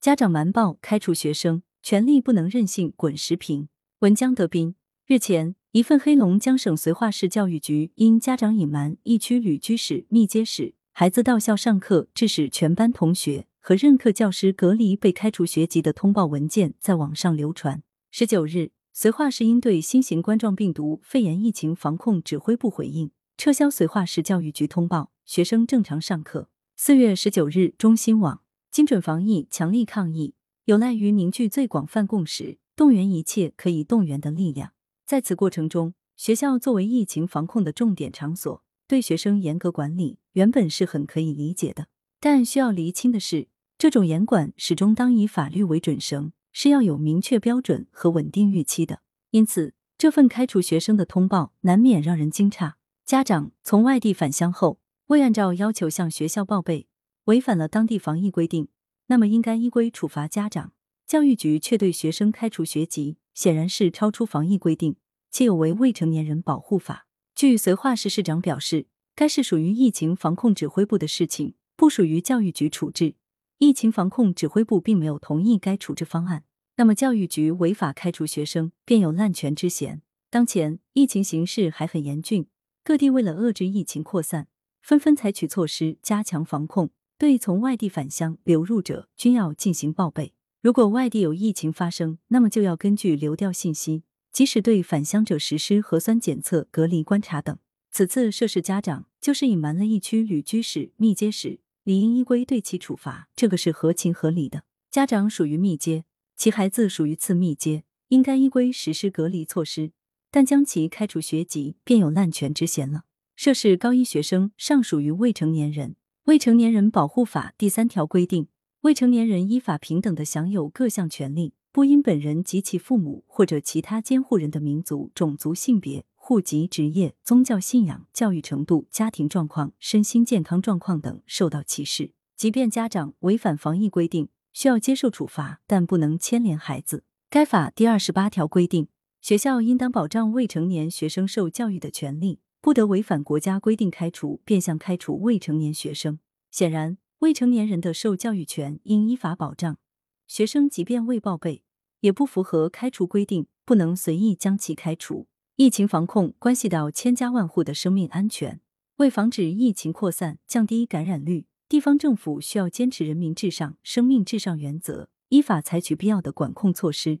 家长瞒报开除学生，权力不能任性滚石屏。文江德斌日前，一份黑龙江省绥化市教育局因家长隐瞒疫区旅居史、密接史，孩子到校上课致使全班同学和任课教师隔离被开除学籍的通报文件在网上流传。十九日，绥化市应对新型冠状病毒肺炎疫情防控指挥部回应，撤销绥化市教育局通报，学生正常上课。四月十九日，中新网。精准防疫，强力抗疫，有赖于凝聚最广泛共识，动员一切可以动员的力量。在此过程中，学校作为疫情防控的重点场所，对学生严格管理，原本是很可以理解的。但需要厘清的是，这种严管始终当以法律为准绳，是要有明确标准和稳定预期的。因此，这份开除学生的通报难免让人惊诧。家长从外地返乡后，未按照要求向学校报备。违反了当地防疫规定，那么应该依规处罚家长。教育局却对学生开除学籍，显然是超出防疫规定，且有违未成年人保护法。据绥化市市长表示，该是属于疫情防控指挥部的事情，不属于教育局处置。疫情防控指挥部并没有同意该处置方案，那么教育局违法开除学生，便有滥权之嫌。当前疫情形势还很严峻，各地为了遏制疫情扩散，纷纷采取措施加强防控。对从外地返乡流入者，均要进行报备。如果外地有疫情发生，那么就要根据流调信息，及时对返乡者实施核酸检测、隔离观察等。此次涉事家长就是隐瞒了疫区旅居史、密接史，理应依规对其处罚，这个是合情合理的。家长属于密接，其孩子属于次密接，应该依规实施隔离措施，但将其开除学籍，便有滥权之嫌了。涉事高一学生尚属于未成年人。未成年人保护法第三条规定，未成年人依法平等的享有各项权利，不因本人及其父母或者其他监护人的民族、种族、性别、户籍、职业、宗教信仰、教育程度、家庭状况、身心健康状况等受到歧视。即便家长违反防疫规定，需要接受处罚，但不能牵连孩子。该法第二十八条规定，学校应当保障未成年学生受教育的权利。不得违反国家规定开除、变相开除未成年学生。显然，未成年人的受教育权应依法保障。学生即便未报备，也不符合开除规定，不能随意将其开除。疫情防控关系到千家万户的生命安全，为防止疫情扩散、降低感染率，地方政府需要坚持人民至上、生命至上原则，依法采取必要的管控措施，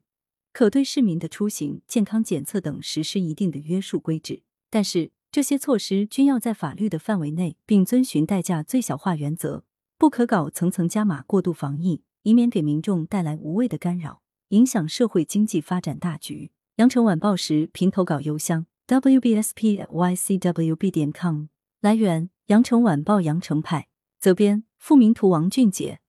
可对市民的出行、健康检测等实施一定的约束规制。但是，这些措施均要在法律的范围内，并遵循代价最小化原则，不可搞层层加码、过度防疫，以免给民众带来无谓的干扰，影响社会经济发展大局。羊城晚报时评投稿邮箱：wbspycwb 点 com。来源：羊城晚报羊城派。责编：付明图，王俊杰。